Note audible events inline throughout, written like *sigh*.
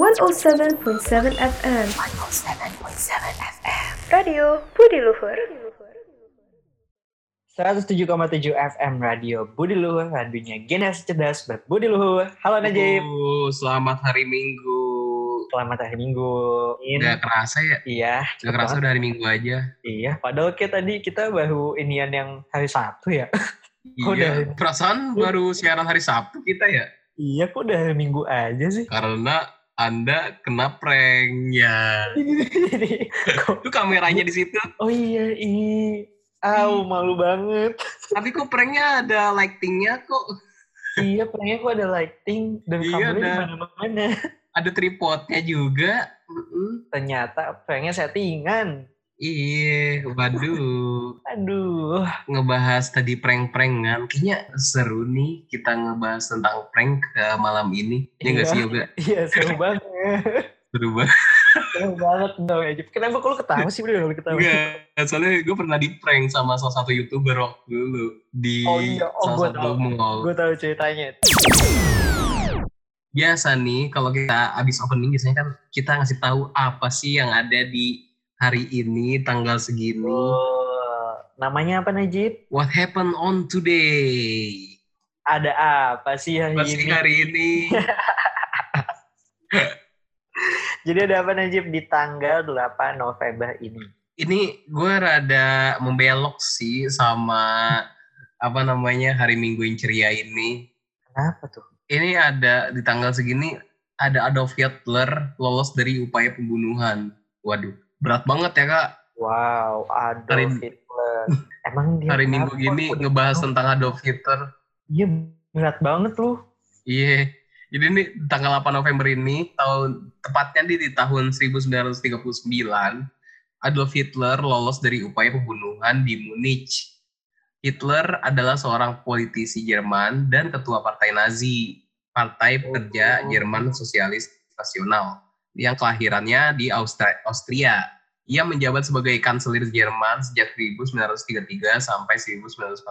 107.7 FM. 107.7 FM. Radio Budi Luhur. 107,7 FM Radio Budi Luhur, radionya generasi cerdas berbudi luhur. Halo Najib. Uh, selamat hari Minggu. Selamat hari Minggu. Gak kerasa ya? Iya. Gak kerasa udah hari Minggu aja. Iya. Padahal kayak tadi kita baru inian yang hari Sabtu ya. *laughs* Iya. Udah. Perasaan baru siaran hari Sabtu kita ya? iya kok udah hari Minggu aja sih. Karena Anda kena prank ya. Itu kameranya di situ. oh iya, iya. Au, malu banget. Tapi kok pranknya ada lightingnya kok. iya, pranknya kok ada lighting dan Iya, kameranya di mana-mana. Ada tripodnya juga. Ternyata pranknya settingan. Iya, waduh. Aduh. Ngebahas tadi prank-prankan. Kayaknya seru nih kita ngebahas tentang prank ke malam ini. Ya nggak Iya. sih Yoga? Iya, seru banget. Seru banget. Seru banget dong ya. Kenapa kok lu ketawa sih? Udah lu ketawa. Enggak, soalnya gue pernah di prank sama salah satu youtuber waktu dulu di Oh iya, oh, salah satu tahu. mall. Gue tahu ceritanya. Biasa nih kalau kita abis opening biasanya kan kita ngasih tahu apa sih yang ada di hari ini tanggal segini. Oh, namanya apa Najib? What happened on today? Ada apa sih hari Apa sih ini? hari ini? *laughs* Jadi ada apa Najib di tanggal 8 November ini? ini gue rada membelok sih sama apa namanya hari Minggu yang ceria ini. Kenapa tuh? ini ada di tanggal segini ada Adolf Hitler lolos dari upaya pembunuhan. Waduh, berat banget ya kak. Wow, Adolf Hari- Hitler. Emang dia Hari Minggu gini ngebahas dibunuh? tentang Adolf Hitler. Iya, berat banget lu. Iya. Jadi ini tanggal 8 November ini tahun tepatnya di, di tahun 1939 Adolf Hitler lolos dari upaya pembunuhan di Munich. Hitler adalah seorang politisi Jerman dan ketua partai Nazi, Partai Pekerja Oh. Jerman Sosialis Nasional, yang kelahirannya di Austra- Austria. Ia menjabat sebagai kanselir Jerman sejak 1933 sampai 1945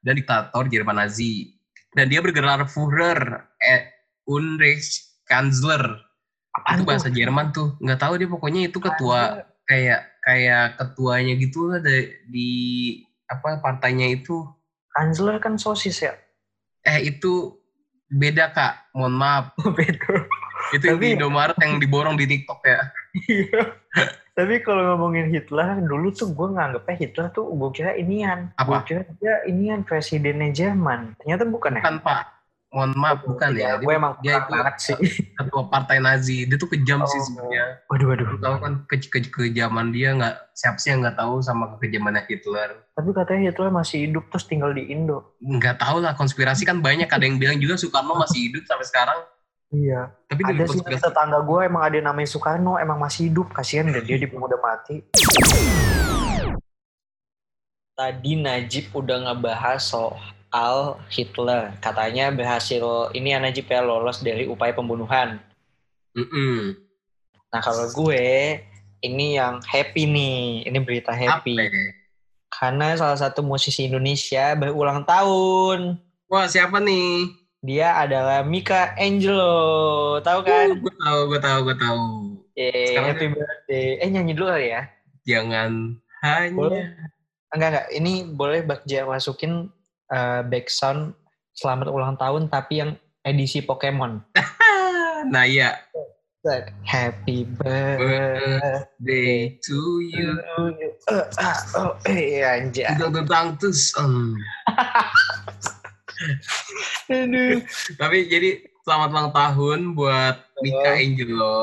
dan diktator Jerman Nazi. Dan dia bergelar Führer eh, Unreich Kanzler. Apaan Itu bahasa Jerman tuh. Nggak tahu dia pokoknya itu ketua kayak kayak ketuanya gitu lah di, di apa partainya itu. Kanzler kan sosis ya? Eh itu beda kak. Mohon maaf. Beda. Itu yang Tapi- di Indomaret yang diborong di TikTok ya. Iya. Tapi kalau ngomongin Hitler, dulu tuh gue nganggepnya Hitler tuh gue kira inian. Gue Apa? kira dia inian presidennya Jerman. Ternyata bukan ya? Bukan pak. Mohon maaf bukan ya. Gue emang dia itu banget sih. *laughs* ketua partai Nazi. Dia tuh kejam sih Oh. sebenarnya. Waduh, waduh. Tahu kan ke, ke, kejaman dia nggak siapa sih yang nggak tahu sama kekejamannya Hitler. Tapi katanya Hitler masih hidup terus tinggal di Indo. Nggak tahu lah konspirasi kan banyak. Ada yang bilang juga Soekarno masih hidup sampai sekarang. Iya. Tapi Ada dari sih konspirasi tetangga gue emang ada yang namanya Soekarno emang masih hidup. Kasihan deh dia di udah mati. Tadi Najib udah ngebahas soal Hitler. Katanya berhasil ini ya Najib ya lolos dari upaya pembunuhan. Mm-mm. Nah kalau gue ini yang happy nih. Ini berita happy. Apa ya? Karena salah satu musisi Indonesia berulang tahun. Wah siapa nih? Dia adalah Mika Angelo. Tahu kan? gue tahu, gue tahu, gue tahu. Sekarang happy birthday. Eh nyanyi dulu kali ya? Jangan hanya. Boleh. Enggak, enggak. Ini boleh Bagja masukin uh, background selamat ulang tahun tapi yang edisi Pokemon. *laughs* Nah ya, Happy birthday day to you. Uh, ah, oh, eh, anjay. Tentang terus. *laughs* Aduh. Tapi jadi selamat ulang tahun buat Mika. Angelo.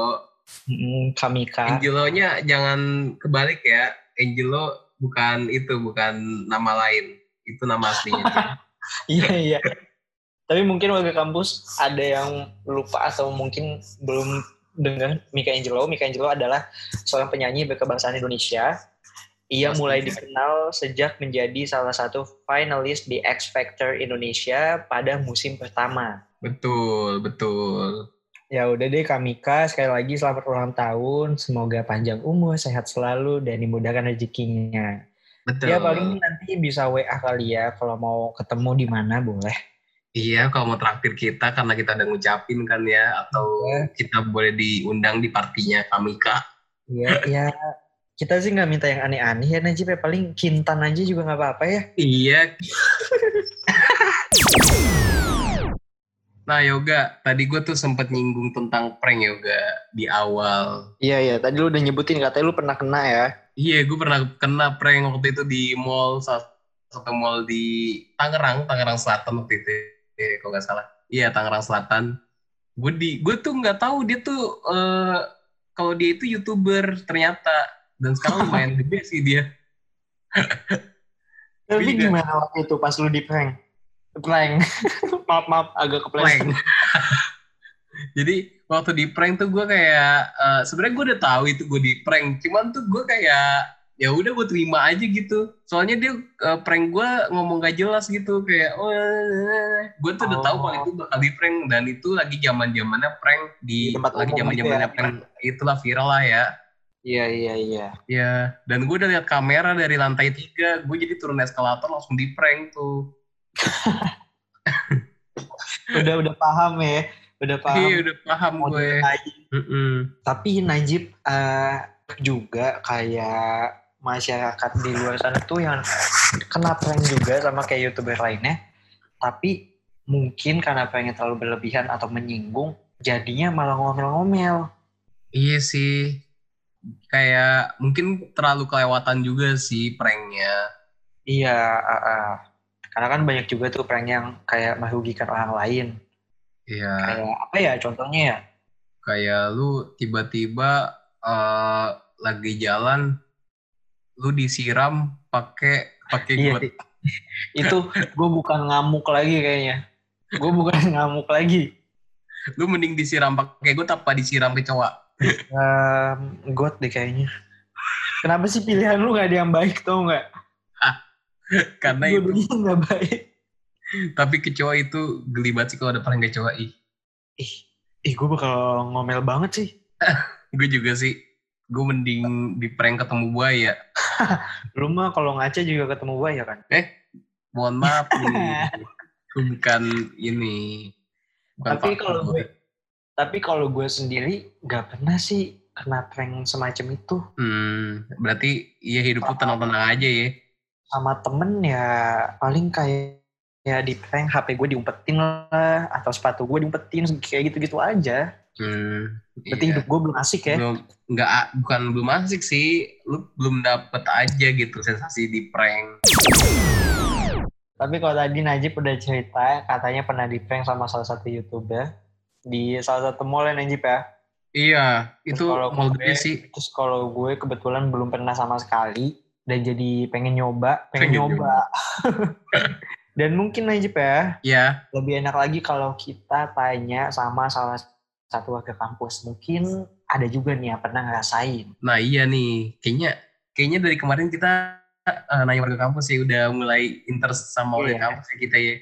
Kamika. Angelonya jangan kebalik ya. Angelo bukan itu, bukan nama lain. Itu nama aslinya. *laughs* Iya, iya. Tapi mungkin warga kampus ada yang lupa atau mungkin belum dengar Mika Angelo. Mika Angelo adalah seorang penyanyi berkebangsaan Indonesia. Ia Pastinya. mulai dikenal sejak menjadi salah satu finalis di X Factor Indonesia pada musim pertama. betul, betul. Ya udah deh Kak Mika, sekali lagi selamat ulang tahun. Semoga panjang umur, sehat selalu, dan dimudahkan rezekinya. Betul. Ya paling nanti bisa WA kali ya, kalau mau ketemu di mana boleh. Iya, kalau mau traktir kita karena kita udah ngucapin kan ya, atau Iya. kita boleh diundang di partinya Kamika. Iya, ya *laughs* kita sih nggak minta yang aneh-aneh ya Najib ya paling kintan aja juga nggak apa-apa ya. Iya. *laughs* nah, Yoga, tadi gue tuh sempet nyinggung tentang prank Yoga di awal. Iya iya, tadi lu udah nyebutin katanya lu pernah kena ya. Iya, gue pernah kena prank waktu itu di mall, satu mall di Tangerang, Tangerang Selatan waktu itu, eh, kalau nggak salah. Iya, Tangerang Selatan. Gue di, gue tuh nggak tahu dia tuh eh, kalau dia itu youtuber ternyata, dan sekarang lumayan *laughs* gede sih dia. Tapi gimana waktu itu pas lu di prank? Prank. *laughs* maaf maaf agak kepleset. prank. *laughs* Jadi waktu di prank tuh gue kayak eh, sebenarnya gue udah tahu itu gue di prank, cuman tuh gue kayak ya udah gue terima aja gitu. Soalnya dia eh, prank gue ngomong gak jelas gitu kayak oh gue tuh udah tahu Oh. kalau itu bakal di prank dan itu lagi zaman zamannya prank di, Di tempat lagi umum zaman gitu zamannya ya. prank itulah viral lah ya. Iya iya iya. Ya, dan gue udah lihat kamera dari lantai tiga, gue jadi turun eskalator langsung di prank tuh. *laughs* Udah udah paham ya. Udah paham. Iya, udah paham gue. Najib. Mm-mm. Tapi Najib eh, juga kayak masyarakat di luar sana tuh yang kena prank juga sama kayak youtuber lainnya. Tapi mungkin karena pranknya terlalu berlebihan atau menyinggung, jadinya malah ngomel-ngomel. Iya sih. Kayak mungkin terlalu kelewatan juga sih pranknya. Iya, ah, ah. karena kan banyak juga tuh prank yang kayak merugikan orang lain. Iya. Kayak apa ya contohnya ya? Kayak lu tiba-tiba eh, lagi jalan, lu disiram pakai pakai Iya, itu gue bukan ngamuk lagi kayaknya. Gue bukan *laughs* ngamuk lagi. Lu mending disiram pakai got apa disiram kecoa? Um, got deh kayaknya. Kenapa sih pilihan lu gak ada yang baik tau nggak? *laughs* Karena itu. Nggak baik. Tapi kecoa itu geli banget sih kalau ada prank kecoa. Ih, Ih, ih gue bakal ngomel banget sih. *laughs* gue juga sih. Gue mending di prank ketemu buaya. *laughs* Lu mah kalau ngaca juga ketemu buaya kan? Mohon maaf nih. Bukan ini. Bukan Tapi kalau gue. Tapi kalau gue sendiri nggak pernah sih kena prank semacam itu. Hmm, berarti ya hidup lu tenang-tenang aja ya. Sama temen ya paling kayak ya di prank HP gue diumpetin lah atau sepatu gue diumpetin kayak gitu-gitu aja. Hmm, Berarti iya. hidup gue belum asik ya. belum nggak bukan belum asik sih lu belum dapet aja gitu sensasi di prank Tapi kalau tadi Najib udah cerita katanya pernah di prank sama salah satu youtuber di salah satu mall ya Najib ya. iya Terus itu kalau mau gue- gede sih Terus kalau gue kebetulan belum pernah sama sekali dan jadi pengen nyoba, pengen, Pengen nyoba. *laughs* dan mungkin Najib ya ya lebih enak lagi kalau kita tanya sama salah satu warga kampus. Mungkin ada juga nih yang pernah ngerasain. nah iya nih kayaknya kayaknya dari kemarin kita eh, nanya warga kampus ya udah mulai interest sama warga Iya. kampus ya kita ya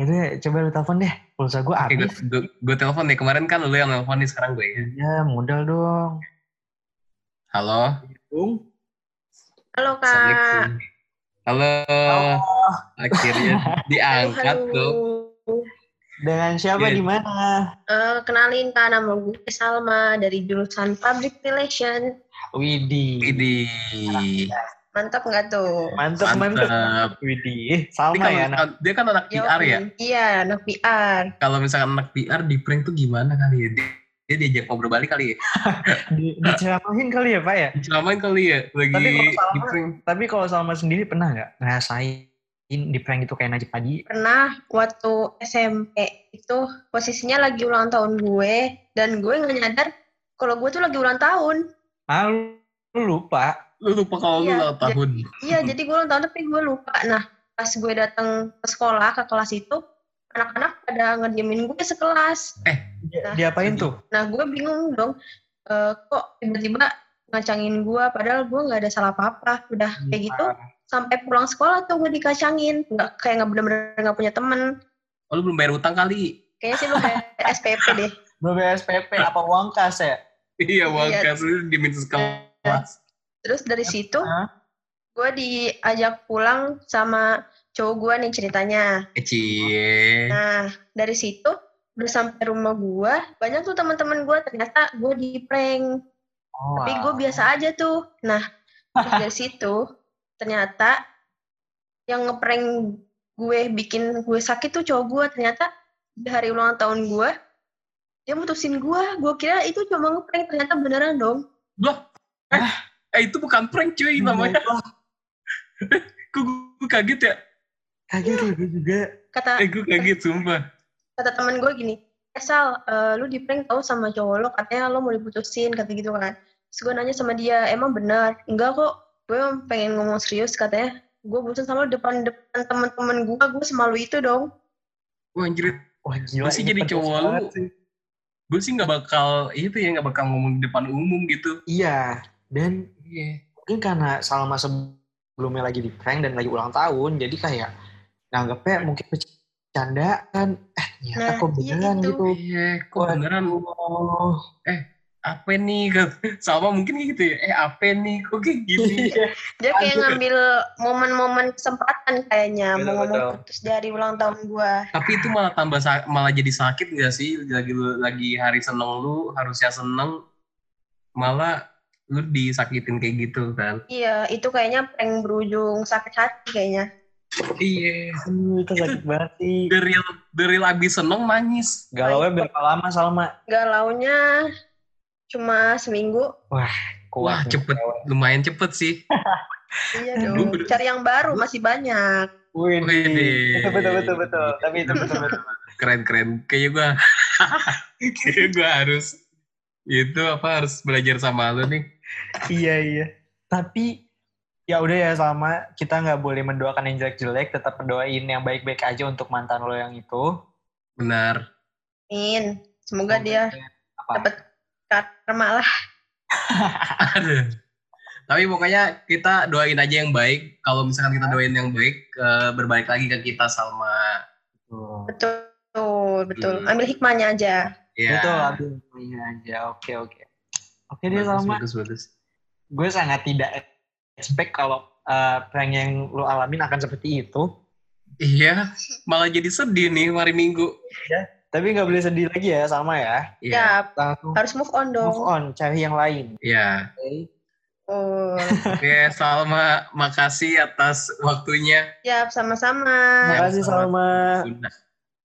Itu coba lu telepon deh. Pulsa gue oke gue, habis. gue, gue telepon deh kemarin kan lu yang telepon nih sekarang gue ya Ya, modal dong. halo Bung. Halo Kak. assalamualaikum halo akhirnya *laughs* diangkat Halo. tuh Dengan siapa Iya. di mana? Eh, kenalin Kak, nama gue Salma dari jurusan Public Relation. Widih. Widih. Mantap nggak tuh? Mantap. Widih. Eh, Tapi sama kalau ya. Nak. misalkan- dia kan anak PR ya. Iya, anak PR. Kalau misalkan anak PR di prank tuh gimana kali ya? Dia, dia diajak ngobrol balik kali ya. *laughs* Di, diceramahin kali ya, Pak ya? Dicelamain kali ya lagi Tapi kalau di Salma- prank. Tapi kalau Salma sendiri pernah nggak ngerasain di prank itu kayak Najib tadi? Pernah waktu SMP itu posisinya lagi ulang tahun gue dan gue nggak nyadar kalau gue tuh lagi ulang tahun. Ah, lu, lu lupa. Lu lupa kalau lu Iya, ulang tahun. Iya, jadi gue ulang tahun tapi gue lupa. Nah, pas gue datang ke sekolah ke kelas itu anak-anak pada ngediemin gue sekelas. Dia, Nah. diapain tuh? Nah, gue bingung dong, eh, kok tiba-tiba ngacangin gue, padahal gue nggak ada salah apa-apa. Udah kayak gitu, sampai pulang sekolah tuh gue dikacangin. Nggak, kayak nggak bener-bener nggak punya temen. Oh, lu belum bayar utang kali. Kayaknya sih lu kayak SPP deh. BBSPP apa uang kas ya? Iya, uang Iya. kas lu diminta sekelas. Terus dari situ, Hah? gue diajak pulang sama cowok gue nih ceritanya. Cie. Nah, dari situ udah sampai rumah gue, banyak tuh teman-teman gue ternyata gue di prank. Oh, Tapi gue biasa aja tuh. Nah, terus *laughs* dari situ ternyata yang ngeprank gue bikin gue sakit tuh cowok gue ternyata di hari ulang tahun gue dia mutusin gue. Gue kira itu cuma ngeprank ternyata beneran dong. Loh, eh, eh itu bukan prank cuy namanya. *laughs* Kok gue kaget ya? Kaget loh gue juga. Kata Eh gue kaget sumpah. kata teman gue gini, eh Sal, eh, lu di prank tau sama cowok lo, katanya lo mau diputusin, kata gitu kan. Terus gue nanya sama dia, emang benar? Enggak kok, gue emang pengen ngomong serius, katanya. Gue bosan sama depan depan teman-teman gue, gue semalu itu dong. Wah anjir, Wah gila. Gua sih jadi cowok lu. sih. gue sih nggak bakal itu ya nggak bakal ngomong di depan umum gitu. Iya. Dan Iya. mungkin karena Salma sebelumnya lagi di prank dan lagi ulang tahun, jadi kayak nganggepnya mungkin bercandaan. Eh ternyata Nah, kok iya beneran itu. gitu. Iya, kok beneran Oh. apa nih? *laughs* Sama mungkin kayak gitu ya. Eh apa nih? Kok kayak gini? Iya. Dia kayak Aduh. ngambil momen-momen kesempatan kayaknya, Betul, mau ngomong putus dari ulang tahun gue. Tapi itu malah tambah malah jadi sakit gak sih? Lagi lagi hari seneng lu harusnya seneng, malah lu disakitin kayak gitu kan? Iya, itu kayaknya prank berujung sakit hati kayaknya. Iya. Itu sakit banget sih. The real, the real abis seneng nangis. Galau berapa lama Salma? Galaunya cuma seminggu. Wah Kuat nih. cepet, lumayan cepet sih. Iya dong. Cari yang baru masih banyak. Wih, betul betul betul betul. Tapi itu betul betul. *laughs* Keren keren. Kayaknya gua, *laughs* kayaknya gua harus itu apa harus belajar sama lu nih. Iya iya. Tapi ya udah ya sama kita nggak boleh mendoakan yang jelek-jelek, tetap mendoain yang baik-baik aja untuk mantan lo yang itu. Benar. Amin. Semoga dia apa? dapat karma lah. *laughs* Aduh. Tapi pokoknya kita doain aja yang baik. Kalau misalkan kita doain yang baik, eh, berbalik lagi ke kita Salma. Betul. Betul, betul. Hmm. Ambil hikmahnya aja. Ya. Betul, ambil hikmahnya aja. Oke oke. Oke deh Bagus, Salma. bagus, bagus. Gue sangat tidak expect kalau eh, prank yang lo alamin akan seperti itu. Iya, malah jadi sedih nih hari Minggu. Tapi nggak boleh sedih lagi ya sama ya. Iya. Ya, Langsung harus move on dong. move on, cari yang lain. Iya. Oke. Oh, Oke, Salma, makasih atas waktunya. siap sama-sama. Terima kasih Salma.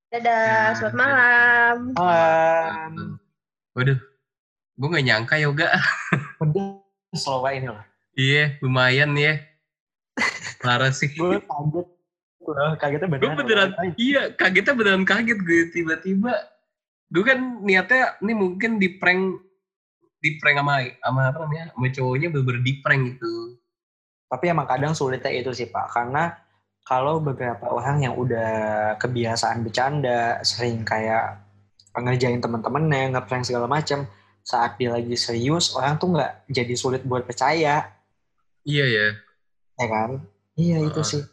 Dadah, Ya, selamat malam. Malam. Waduh, gue gak nyangka yoga. *laughs* Pedes loh ini loh. Iya, lumayan ya. Parah sih. Gue kaget. Kagetnya Gue beneran. beneran, iya kagetnya beneran kaget gue tiba-tiba. Gue kan niatnya ini mungkin di prank di prank sama sama apa namanya sama cowoknya bener-bener di prank gitu. Tapi emang kadang sulitnya itu sih Pak, karena kalau beberapa orang yang udah kebiasaan bercanda, sering kayak ngerjain temen-temennya, ngeprank segala macam, saat dia lagi serius, orang tuh nggak jadi sulit buat percaya, Iya ya. ya kan? Iya itu Heeh. sih.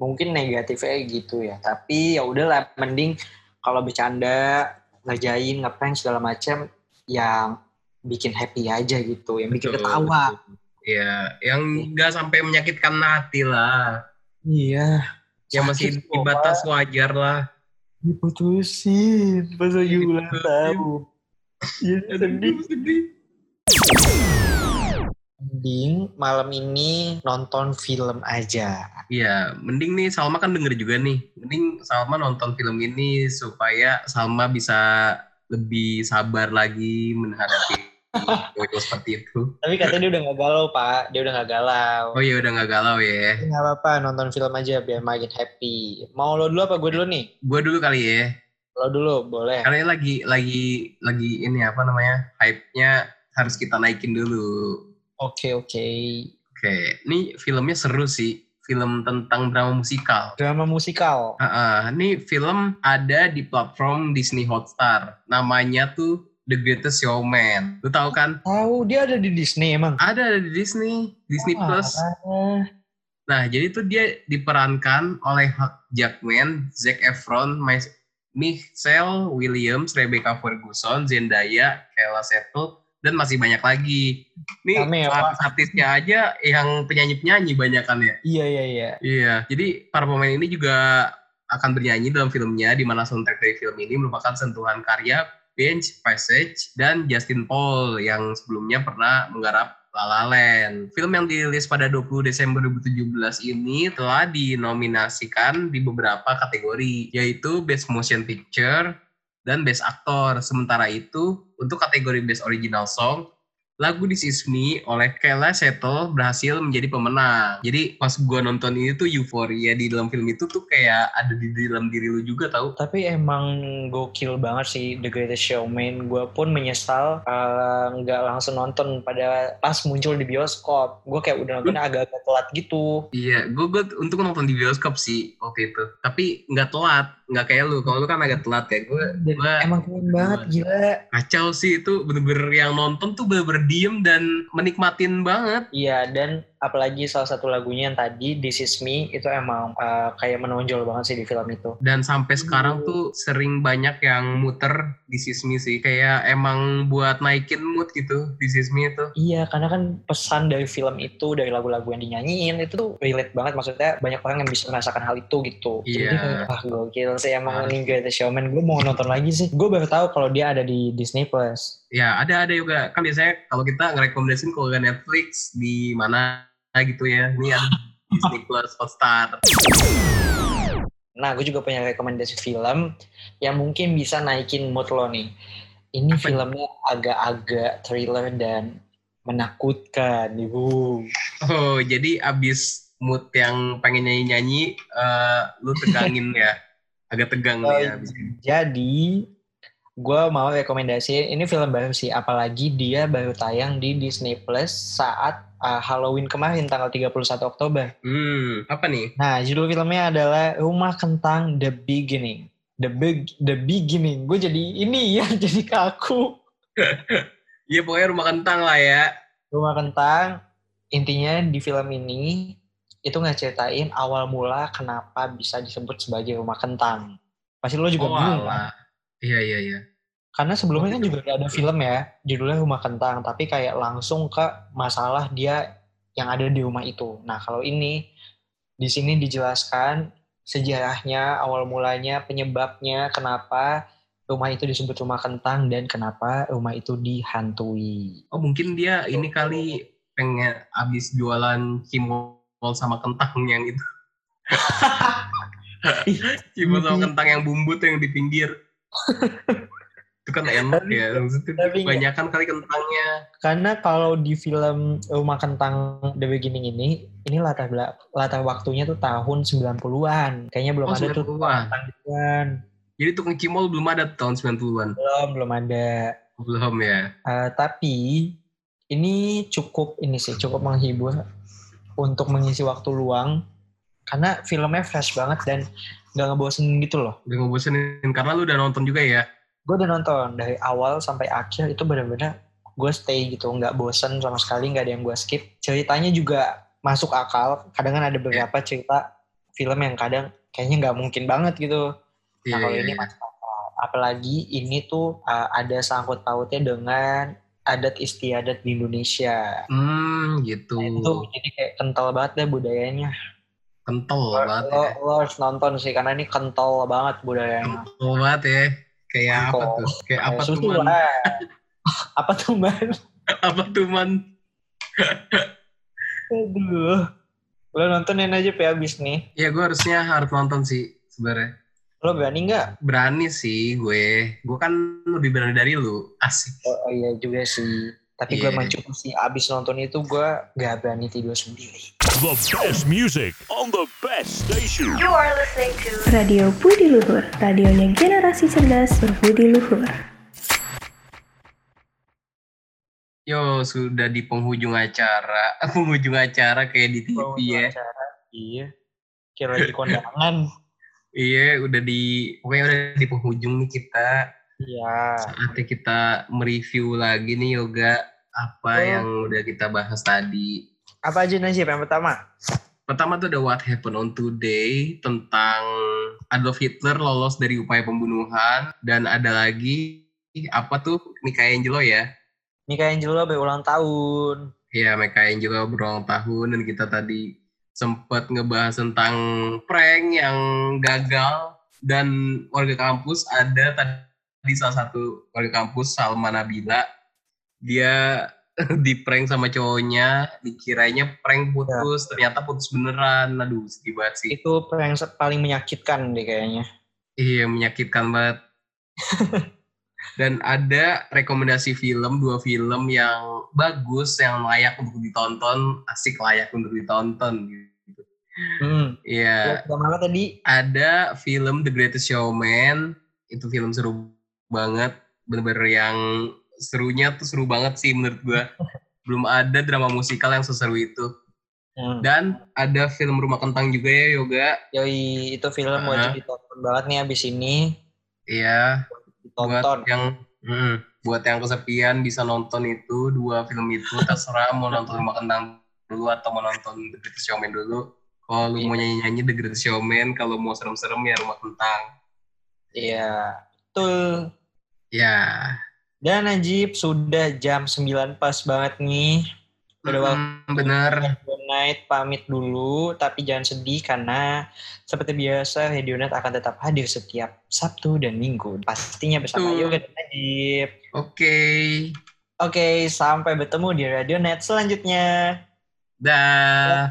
Mungkin negatifnya gitu ya. Tapi ya udahlah, mending kalau bercanda, ngerjain, ngeprank segala macam, yang bikin happy aja gitu, yang bikin Betul, ketawa. betul. Iya, yang nggak sampai menyakitkan hati lah. Iya. Yang masih di batas wajar lah. diputusin pas lagi ulang Diputusin. tahun. Iya sedih. Sedih. Mending malam ini nonton film aja. Iya, mending nih Salma kan denger juga nih. Mending Salma nonton film ini supaya Salma bisa lebih sabar lagi menghadapi *laughs* cowok seperti itu. Tapi katanya dia udah gak galau, Pak. Dia udah gak galau. Oh iya udah nggak galau ya. Gak apa-apa, nonton film aja biar makin happy. Mau lo dulu apa gue dulu nih? Gue dulu kali ya. Lo dulu, boleh. Karena ini lagi lagi lagi ini apa namanya hype-nya harus kita naikin dulu. Oke, oke. Oke, ini filmnya seru sih. Film tentang drama musikal. Drama musikal. Ah, ah. ini film ada di platform Disney Hotstar. Namanya tuh The Greatest Showman. Lu tahu kan? Tahu dia ada di Disney emang. Ada ada di Disney, Disney Wah, Plus. Nah, jadi tuh dia diperankan oleh Hugh Jackman, Zac Efron, Michelle Williams, Rebecca Ferguson, Zendaya, Kayla Settle, dan masih banyak lagi. Nih Rame ya, Pak. *laughs* artis-artisnya aja yang penyanyi-penyanyi banyak kan ya. Iya iya iya. Iya, jadi para pemain ini juga akan bernyanyi dalam filmnya, di mana soundtrack dari film ini merupakan sentuhan karya Bench, Passage, dan Justin Paul yang sebelumnya pernah menggarap La La. Film yang dirilis pada 20 Desember 2017 ini telah dinominasikan di beberapa kategori, yaitu Best Motion Picture dan Best Actor. Sementara itu, untuk kategori Best Original Song, lagu This Is Me oleh Kayla Settle berhasil menjadi pemenang. Jadi pas gua nonton ini tuh euforia di dalam film itu tuh kayak ada di dalam diri lu juga tahu. Tapi emang gokil banget sih The Greatest Showman. Gue pun menyesal eh, nggak langsung nonton pada pas muncul di bioskop. Gue kayak udah nontonnya agak-agak telat gitu. Iya, gue gue untuk nonton di bioskop sih waktu itu. Tapi nggak telat, nggak kayak lu. Kalau lu kan agak telat ya. Gue emang keren banget gila. kacau sih itu bener-bener yang nonton tuh bener-bener diem dan menikmatin banget. Iya dan apalagi salah satu lagunya yang tadi This Is Me itu emang eh, kayak menonjol banget sih di film itu. Dan sampai sekarang tuh sering banyak yang muter di Sismi sih. Kayak emang buat naikin mood gitu di Sismi itu. Iya, karena kan pesan dari film itu, dari lagu-lagu yang dinyanyiin, itu tuh relate banget. Maksudnya banyak orang yang bisa merasakan hal itu gitu. Jadi Iya. kayak, wah gokil sih emang Harus. ini Greatest Showman. Gue mau nonton lagi sih. Gue baru tahu kalau dia ada di Disney Plus. Ya ada ada juga kan biasanya kalau kita ngerekomendasiin kalau Netflix di mana gitu ya ini di Disney Plus Hotstar. Nah, gue juga punya rekomendasi film yang mungkin bisa naikin mood lo nih. Ini Apa? filmnya agak-agak thriller dan menakutkan, ibu. Oh jadi abis mood yang pengen nyanyi nyanyi lu tegangin ya *laughs* agak tegang Oh, abis ini. Jadi, gue mau rekomendasi ini film baru sih, apalagi dia baru tayang di Disney Plus saat uh, Halloween kemarin tanggal 31 Oktober. Hmm apa nih? Nah, judul filmnya adalah Rumah Kentang The Beginning. The Big The Beginning. Gue jadi ini ya, *laughs* jadi kaku. *laughs* Iya pokoknya rumah kentang lah ya. Rumah Kentang intinya di film ini itu ngeceritain awal mula kenapa bisa disebut sebagai Rumah Kentang. Pasti lo juga Oh bingung kan? Iya iya iya. Karena sebelumnya kan juga ada film ya, judulnya Rumah Kentang, tapi kayak langsung ke masalah dia yang ada di rumah itu. Nah, kalau ini di sini dijelaskan sejarahnya, awal mulanya, penyebabnya, kenapa rumah itu disebut rumah kentang dan kenapa rumah itu dihantui. Oh mungkin dia ini kali pengen abis jualan cimol sama kentang yang itu. *laughs* cimol sama kentang yang bumbu tuh yang di pinggir. *laughs* kan enak ya. Nggak- kebanyakan kali kentangnya. Karena kalau di film Rumah Kentang The Beginning ini, ini latar latar waktunya tuh tahun 90-an. Kayaknya belum Oh, ada tuh 90-an. kentang gituan. Jadi tukang cimol belum ada tahun 90-an. Belum, belum ada. Belum ya. Eh, tapi ini cukup ini sih cukup menghibur untuk mengisi waktu luang karena filmnya fresh banget dan gak ngebosenin gitu loh. Udah ngebosenin karena lu udah nonton juga ya. Gue udah nonton dari awal sampai akhir itu bener-bener gue stay gitu nggak bosen sama sekali nggak ada yang gue skip. Ceritanya juga masuk akal. Kadang kan ada beberapa cerita film yang kadang kayaknya nggak mungkin banget gitu. Nah kalau ini iya. masuk akal. Apalagi ini tuh uh, ada sangkut pautnya dengan adat istiadat di Indonesia. Hmm, gitu. Nah, itu jadi kayak kental banget deh budayanya. Kental Lo, banget lo, ya. lo harus nonton sih karena ini kental banget budayanya. Kental banget ya. Kayak apa tuh? Kayak apa tuh man? lah. *laughs* apa tuh man? *laughs* Apa tuh man? *laughs* Aduh. Lo nontonin aja pe abis nih. Ya gue harusnya harus nonton sih sebenarnya. Lo berani nggak? Berani sih gue. Gue kan lebih berani dari lu. Asik. Oh, oh iya juga sih. Tapi gue Iya. mah cukup sih. Abis nonton itu gue gak berani tidur sendiri. The best music on the best station. You are listening to Radio Budi Luhur, radionya generasi cerdas berbudi luhur. Yo, sudah di penghujung acara. *laughs* Penghujung acara kayak di TV Bawa ya. acara. Iya. Kira lagi *laughs* kondangan. Iya, udah di pokoknya udah di penghujung nih kita. Iya. Saatnya kita mereview lagi nih yoga apa Oh. yang udah kita bahas tadi. Apa aja Najib yang pertama? Pertama tuh ada What Happened on Today tentang Adolf Hitler lolos dari upaya pembunuhan dan ada lagi apa tuh Michelangelo ya Mika Angelo berulang tahun. Ya, yang juga berulang tahun dan kita tadi sempat ngebahas tentang prank yang gagal dan warga kampus ada tadi salah satu warga kampus Salma Nabila dia *laughs* di prank sama cowoknya dikiranya prank putus ternyata putus beneran. Aduh sedih banget sih. Itu se- paling menyakitkan deh kayaknya. iya menyakitkan banget. *laughs* Dan ada rekomendasi film dua film yang bagus yang layak untuk ditonton. Asik layak untuk ditonton gitu. Hmm. Ya, mana tadi? ada film The Greatest Showman. Itu film seru banget. Bener-bener yang serunya tuh seru banget sih menurut gua *laughs* belum ada drama musikal yang seseru itu Hmm. dan ada film Rumah Kentang juga ya Yoga Yoi, itu film Ah. wajib ditonton banget nih abis ini. iya buat Ditonton. yang mm, buat yang kesepian bisa nonton itu dua film itu terserah mau nonton Rumah Kentang dulu atau mau nonton The Greatest Showman dulu kalau lu mau nyanyi-nyanyi The Greatest Showman kalau mau serem-serem ya Rumah Kentang Iya, betul. ya Dan Najib sudah jam 9 pas banget nih. Udah waktu Mm, bener Good night pamit dulu, tapi jangan sedih karena seperti biasa Hedionet akan tetap hadir setiap Sabtu dan Minggu. Pastinya bersama Betul. Yoga dan Najib. oke Oke, sampai bertemu di Radionet selanjutnya. dah